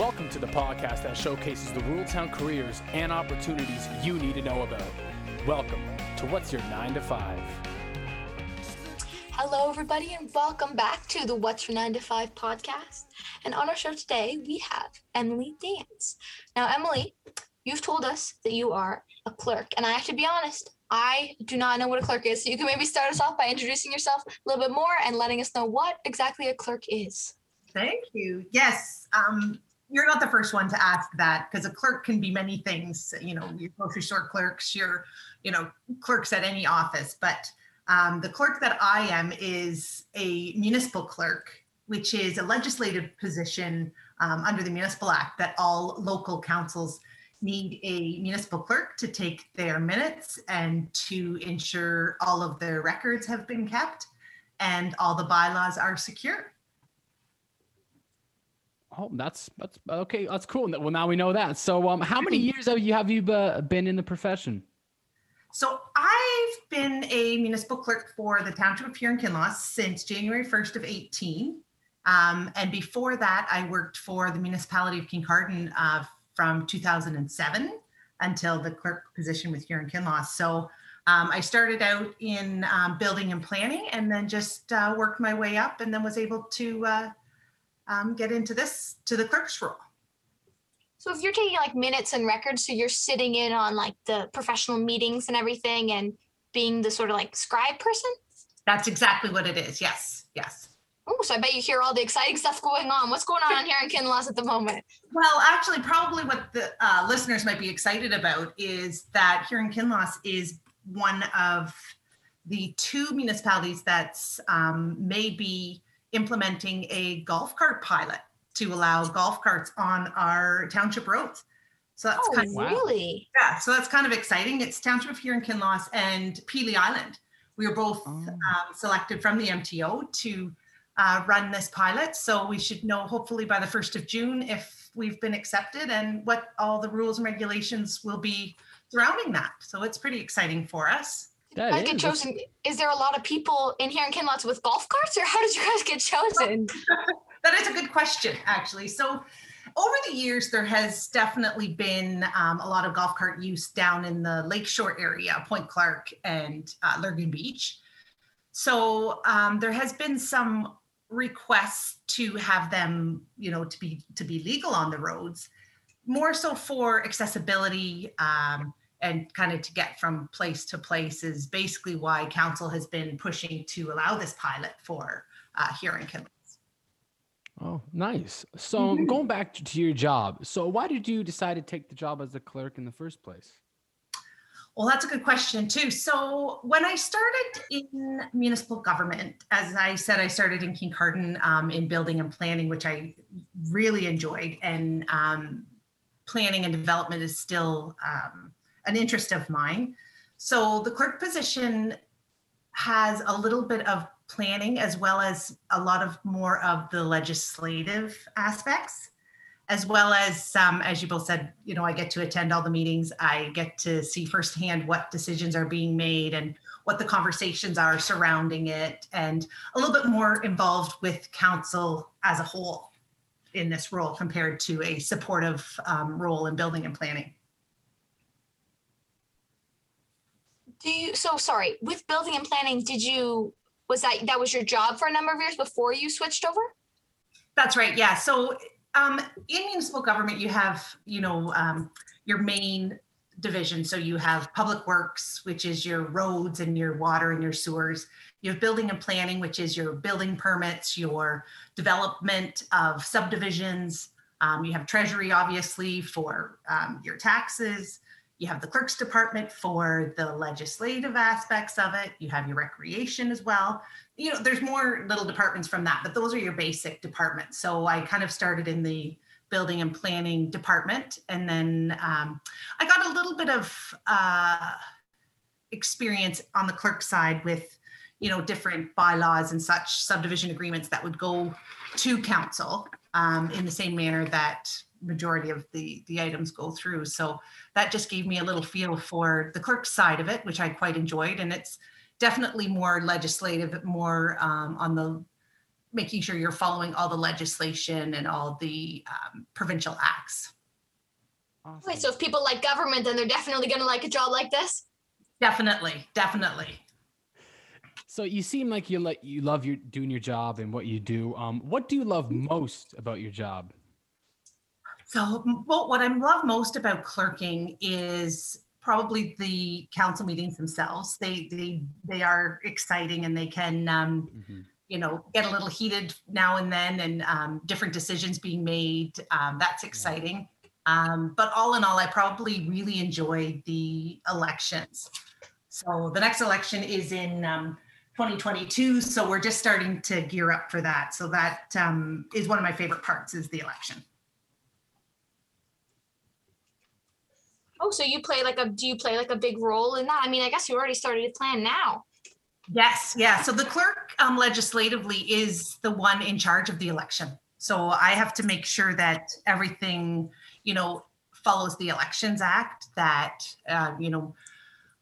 Welcome to the podcast that showcases the rural town careers and opportunities you need to know about. Welcome to What's Your 9 to 5. Hello, everybody, and welcome back to the What's Your 9 to 5 podcast. And on our show today, we have Emily Dance. Now, Emily, you've told us that you are a clerk, and I have to be honest, I do not know what a clerk is. So you can maybe start us off by introducing yourself a little bit more and letting us know what exactly a clerk is. Thank you. Yes, um, you're not the first one to ask that because a clerk can be many things. You know, your grocery store clerks, your, you know, clerks at any office. But um, the clerk that I am is a municipal clerk, which is a legislative position um, under the Municipal Act that all local councils need a municipal clerk to take their minutes and to ensure all of their records have been kept and all the bylaws are secure. Oh, that's that's okay. That's cool. Well, now we know that. So, um, how many years have you have you uh, been in the profession? So I've been a municipal clerk for the Township of Huron Kinloss since January 1st of 18. Um, and before that, I worked for the municipality of Kincardine uh, from 2007 until the clerk position with Huron Kinloss. So um, I started out in um, building and planning and then just uh, worked my way up and then was able to uh, um, get into this, to the clerk's role. So if you're taking like minutes and records, so you're sitting in on like the professional meetings and everything and being the sort of like scribe person? That's exactly what it is. Yes. Yes. Oh, so I bet you hear all the exciting stuff going on. What's going on Huron Kinloss at the moment? Well, actually, probably what the uh, listeners might be excited about is that Huron Kinloss is one of the two municipalities that's um, maybe implementing a golf cart pilot to allow golf carts on our township roads. So that's oh, kind of really? yeah. So that's kind of exciting. It's Township Huron Kinloss and Pelee Island. We were both Oh. um, selected from the MTO to uh, run this pilot. So we should know hopefully by the first of June if we've been accepted and what all the rules and regulations will be surrounding that. So it's pretty exciting for us. That I get is- that's- chosen. Is there a lot of people in Huron Kinloss with golf carts, or how did you guys get chosen? That is a good question, actually. So, over the years, there has definitely been um, a lot of golf cart use down in the lakeshore area, Point Clark and uh, Lurgan Beach. So, um, there has been some requests to have them, you know, to be to be legal on the roads, more so for accessibility um, and kind of to get from place to place is basically why council has been pushing to allow this pilot for uh, Huron Kinloss. Oh, nice. So Mhm. going back to, to your job. So why did you decide to take the job as a clerk in the first place? Well, that's a good question too. So when I started in municipal government, as I said, I started in Kincardine um, in building and planning, which I really enjoyed, and um, planning and development is still um, an interest of mine. So the clerk position has a little bit of planning as well as a lot of more of the legislative aspects as well as um, as you both said you know i get to attend all the meetings i get to see firsthand what decisions are being made and what the conversations are surrounding it and a little bit more involved with council as a whole in this role compared to a supportive um, role in building and planning Do you? So sorry. With building and planning, did you? Was that that was your job for a number of years before you switched over? That's right. Yeah. So um, in municipal government, you have, you know, um, your main division. So you have public works, which is your roads and your water and your sewers. You have building and planning, which is your building permits, your development of subdivisions. Um, you have treasury, obviously, for um, your taxes. You have the clerk's department for the legislative aspects of it. You have your recreation as well you know, there's more little departments from that, but those are your basic departments. So I kind of started in the building and planning department, and then um, I got a little bit of uh, experience on the clerk side with, you know, different bylaws and such subdivision agreements that would go to council um, in the same manner that majority of the the items go through. So that just gave me a little feel for the clerk side of it, which I quite enjoyed, and it's definitely more legislative, more um, on the making sure you're following all the legislation and all the um, provincial acts. Awesome. Wait, so if people like government, then they're definitely going to like a job like this? Definitely, definitely. So you seem like you like you love your doing your job and what you do. Um, what do you love most about your job? So, well, what I love most about clerking is probably the council meetings themselves. They they they are exciting and they can um, Mhm. you know get a little heated now and then and um, different decisions being made. Um, that's exciting. Um, but all in all, I probably really enjoy the elections. So the next election is in um, 2022. So we're just starting to gear up for that. So that um, is one of my favorite parts is the election. Oh, so you play like a, do you play like a big role in that? I mean, I guess you already started to plan now. Yes, yeah. So the clerk um, legislatively is the one in charge of the election. So I have to make sure that everything, you know, follows the Elections Act. That uh, you know,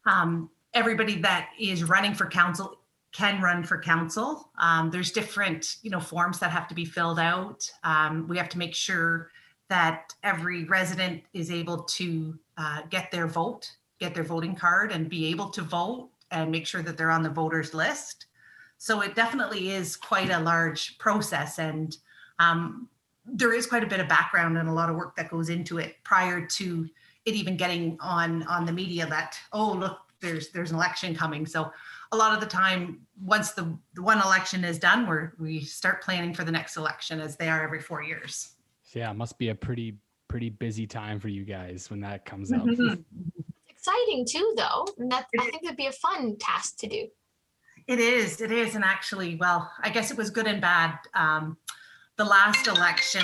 um, everybody that is running for council can run for council. Um, there's different, you know, forms that have to be filled out. Um, we have to make sure that every resident is able to uh, get their vote, get their voting card, and be able to vote and make sure that they're on the voters list. So it definitely is quite a large process, and um, there is quite a bit of background and a lot of work that goes into it prior to it even getting on on the media. That oh look, there's there's an election coming. So a lot of the time, once the, the one election is done, we're we start planning for the next election as they are every four years. Yeah, it must be a pretty pretty busy time for you guys when that comes up. Mhm. Exciting too, though. And that I think that'd be a fun task to do. It is, it is. And actually, well, I guess it was good and bad. Um, the last election,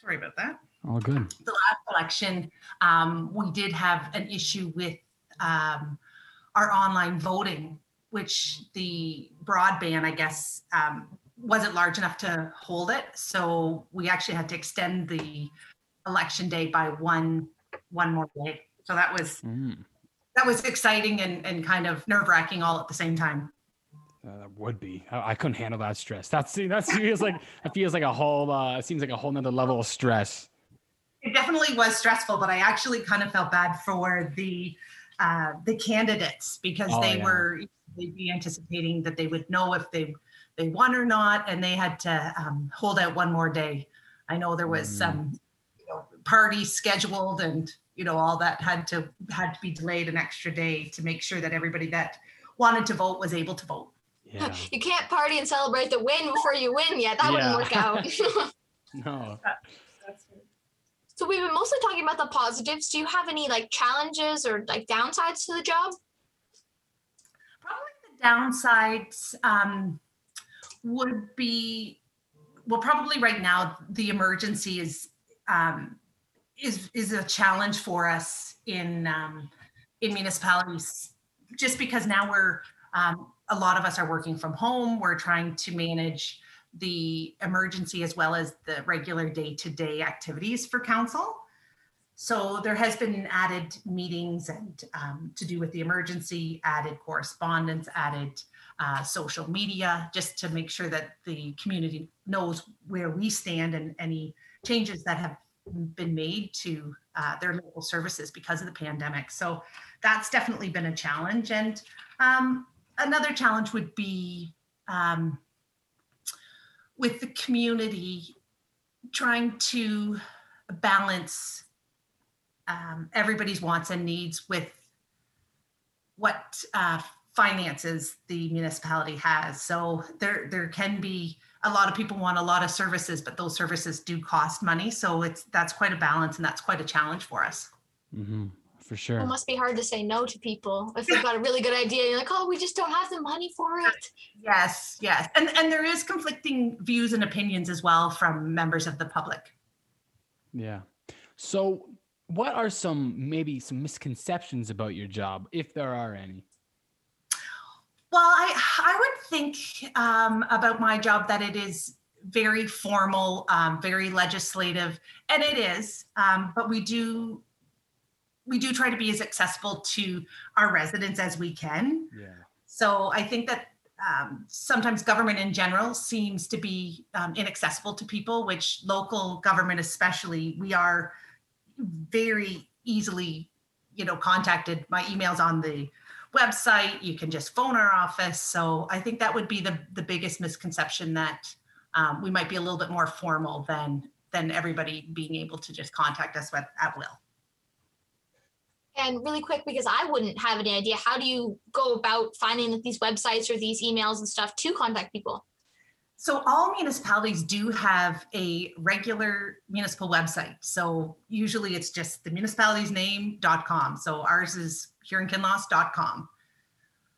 sorry about that. All good. The last election, um, we did have an issue with um, our online voting, which the broadband, I guess, um, wasn't large enough to hold it. So we actually had to extend the election day by one one more day. So that was Mm, that was exciting and, and kind of nerve wracking all at the same time. uh, that would be. I, I couldn't handle that stress. That's that feels like that feels like a whole. Uh, it seems like a whole nother level of stress. It definitely was stressful, but I actually kind of felt bad for the uh, the candidates because Oh, they yeah. were they'd be anticipating that they would know if they they won or not, and they had to um, hold out one more day. I know there was Mm. some you know, parties scheduled, and you know all that had to had to be delayed an extra day to make sure that everybody that wanted to vote was able to vote. Yeah. You can't party and celebrate the win before you win yet. That Yeah. wouldn't work out. No. so we've been mostly talking about the positives. Do you have any like challenges or like downsides to the job? Probably the downsides um, would be, well, probably right now the emergency is um, is is a challenge for us in um, in municipalities, just because now we're um, a lot of us are working from home. We're trying to manage the emergency as well as the regular day to day activities for council. So there has been added meetings and um, to do with the emergency, added correspondence, added uh, social media, just to make sure that the community knows where we stand and any changes that have been made to uh, their local services because of the pandemic. So that's definitely been a challenge. And um, another challenge would be um, with the community trying to balance um, everybody's wants and needs with what uh, finances the municipality has. So there there can be a lot of people want a lot of services, but those services do cost money. So it's that's quite a balance and that's quite a challenge for us. hmm For sure. It must be hard to say no to people if they've got a really good idea. You're like, oh, we just don't have the money for it. Yes, yes, and and there is conflicting views and opinions as well from members of the public. Yeah. So, what are some maybe some misconceptions about your job, if there are any? Well, I I would think um, about my job that it is very formal, um, very legislative, and it is. Um, but we do we do try to be as accessible to our residents as we can. Yeah. So I think that um, sometimes government in general seems to be um, inaccessible to people, which local government especially, we are very easily, you know, contacted. My email's on the website. You can just phone our office. So I think that would be the the biggest misconception that um, we might be a little bit more formal than than everybody being able to just contact us at, at will. And really quick, because I wouldn't have any idea, how do you go about finding these websites or these emails and stuff to contact people? So all municipalities do have a regular municipal website. So usually it's just the municipality's name.com. So ours is huronkinloss.com.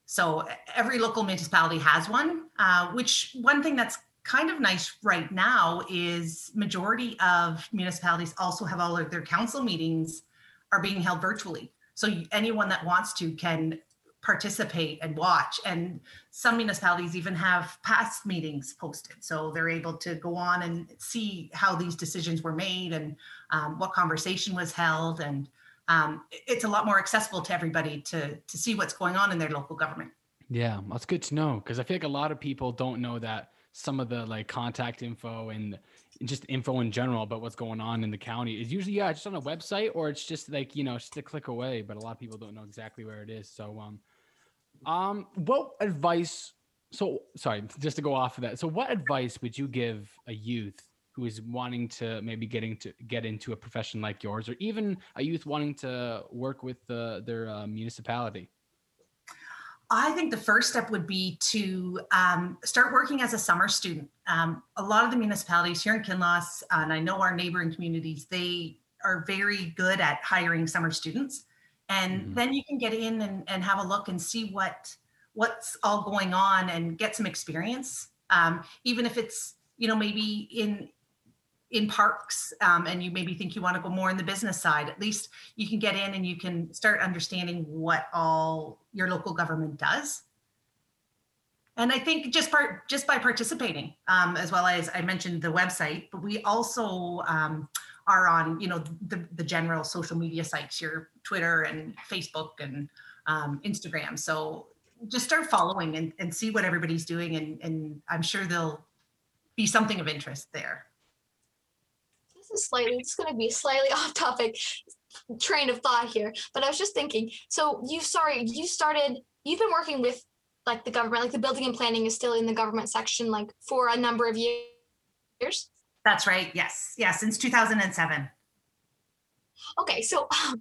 So every local municipality has one, uh, which one thing that's kind of nice right now is majority of municipalities also have all of their council meetings are being held virtually. So anyone that wants to can participate and watch. And some municipalities even have past meetings posted. So they're able to go on and see how these decisions were made and um, what conversation was held. And um, it's a lot more accessible to everybody to, to see what's going on in their local government. Yeah, that's good to know because I feel like a lot of people don't know that some of the like contact info and just info in general about what's going on in the county is usually yeah just on a website or it's just like you know just a click away but a lot of people don't know exactly where it is so um um what advice so sorry just to go off of that so what advice would you give a youth who is wanting to maybe getting to get into a profession like yours or even a youth wanting to work with uh, their uh, municipality I think the first step would be to um, start working as a summer student. Um, a lot of the municipalities Huron Kinloss, and I know our neighboring communities, they are very good at hiring summer students. And mm-hmm. then you can get in and, and have a look and see what what's all going on and get some experience. Um, even if it's you know maybe in in parks um, and you maybe think you want to go more in the business side at least you can get in and you can start understanding what all your local government does and i think just part just by participating um, as well as i mentioned the website but we also um, are on you know the, the general social media sites your twitter and facebook and um, instagram. So just start following and, and see what everybody's doing and, and i'm sure there'll be something of interest there. This is slightly it's going to be a slightly off topic train of thought here but i was just thinking so you sorry you started you've been working with like the government like the building and planning is still in the government section like for a number of years? That's right yes yeah since 2007 okay so um,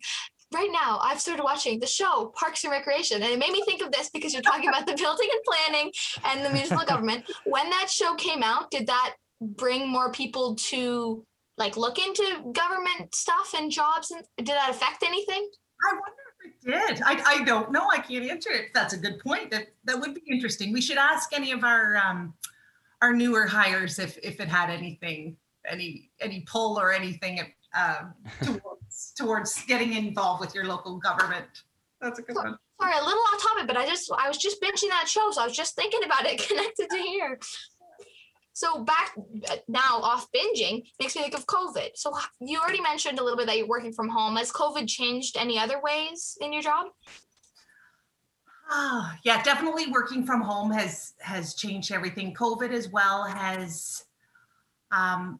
right now I've started watching the show Parks and Recreation, and it made me think of this because you're talking about the building and planning and the municipal government. When that show came out, did that bring more people to like look into government stuff and jobs and did that affect anything? I wonder if it did. I, I don't know. I can't answer it. That's a good point. That that would be interesting. We should ask any of our um our newer hires if if it had anything any any pull or anything um, towards towards getting involved with your local government that's a good one sorry a little off topic but i just i was just binging that show so i was just thinking about it connected to here so back now off binging makes me think of COVID. So you already mentioned a little bit that you're working from home. Has COVID changed any other ways in your job? Oh, yeah, definitely working from home has has changed everything. COVID as well has um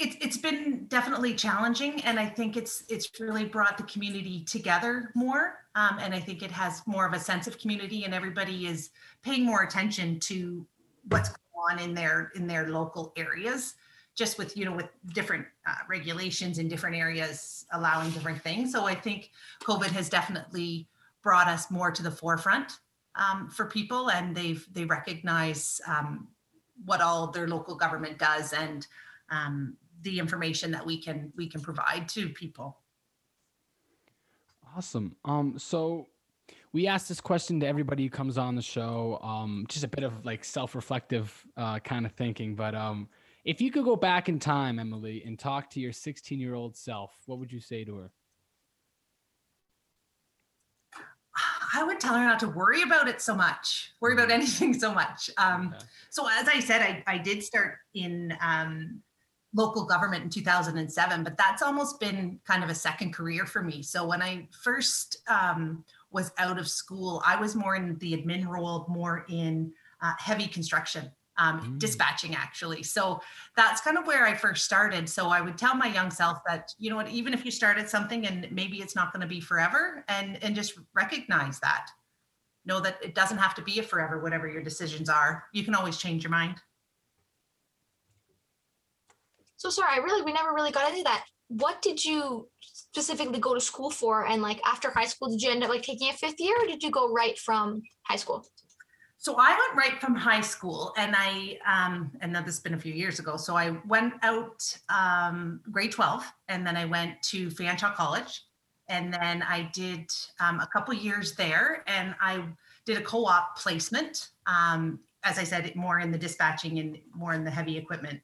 it, it's been definitely challenging and i think it's it's really brought the community together more um, and i think it has more of a sense of community and everybody is paying more attention to what's going on in their in their local areas just with you know with different uh, regulations in different areas allowing different things. So i think covid has definitely brought us more to the forefront um, for people and they've they recognize um, what all their local government does and um, the information that we can we can provide to people awesome um so we ask this question to everybody who comes on the show. Um, just a bit of like self-reflective uh, kind of thinking. But um, if you could go back in time, Emily, and talk to your 16-year-old self, what would you say to her? I would tell her not to worry about it so much, worry about mm-hmm. anything so much. Um. So, as I said, I, I did start in um, local government in 2007, but that's almost been kind of a second career for me. So, when I first um, was out of school. I was more in the admin role, more in uh, heavy construction, um, mm. dispatching actually. So that's kind of where I first started. So I would tell my young self that, you know what, even if you started something and maybe it's not going to be forever and, and just recognize that. Know that it doesn't have to be a forever, whatever your decisions are. You can always change your mind. So sorry, I really, we never really got into that. What did you specifically go to school for? And like after high school, did you end up like taking a fifth year or did you go right from high school? So I went right from high school, and I um, and now this has been a few years ago. So I went out um, grade twelve, and then I went to Fanshawe College, and then I did um, a couple years there, and I did a co-op placement. Um, as I said, more in the dispatching and more in the heavy equipment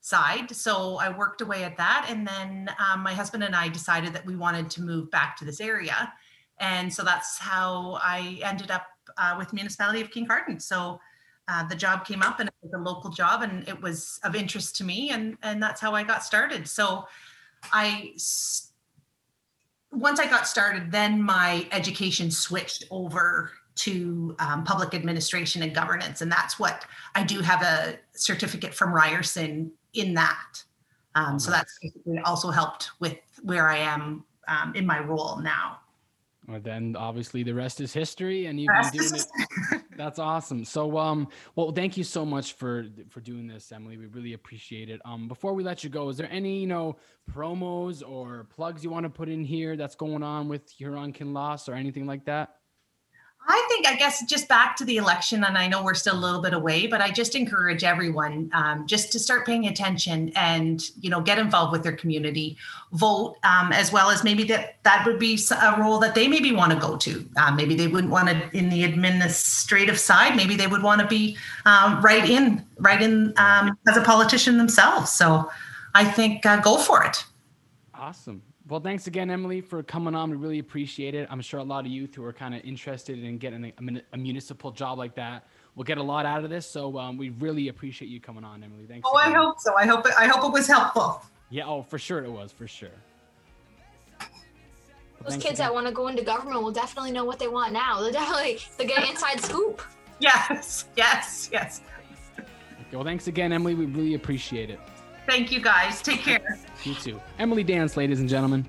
side. So I worked away at that, and then um, my husband and I decided that we wanted to move back to this area, and so that's how I ended up uh, with municipality of Kincardine. So uh, the job came up and it was a local job and it was of interest to me and and that's how I got started. So I once I got started, then my education switched over to um, public administration and governance, and that's what I do have a certificate from Ryerson in that. Um, so that's also helped with where I am um, in my role now. Well, then obviously the rest is history, and you've been doing it. That's awesome. So, um, well, thank you so much for for doing this, Emily. We really appreciate it. Um, before we let you go, is there any you know promos or plugs you want to put in here that's going on with Huron Kinloss or anything like that? I think, I guess, just back to the election, and I know we're still a little bit away, but I just encourage everyone um, just to start paying attention and you know get involved with their community, vote, um, as well as maybe that that would be a role that they maybe want to go to. Um, maybe they wouldn't want to in the administrative side. Maybe they would want to be um, right in, right in um, as a politician themselves. So, I think uh, go for it. Awesome. Well, thanks again, Emily, for coming on. We really appreciate it. I'm sure a lot of youth who are kind of interested in getting a, a, municipal job like that will get a lot out of this. So um, we really appreciate you coming on, Emily. Thanks. Oh, again. I hope so. I hope it, I hope it was helpful. Yeah. Oh, for sure it was. For sure. Those kids again. that want to go into government will definitely know what they want now. They'll definitely they get inside scoop. Yes. Yes. Yes. Okay, well, thanks again, Emily. We really appreciate it. Thank you, guys. Take care. You too. Emily Dance, ladies and gentlemen.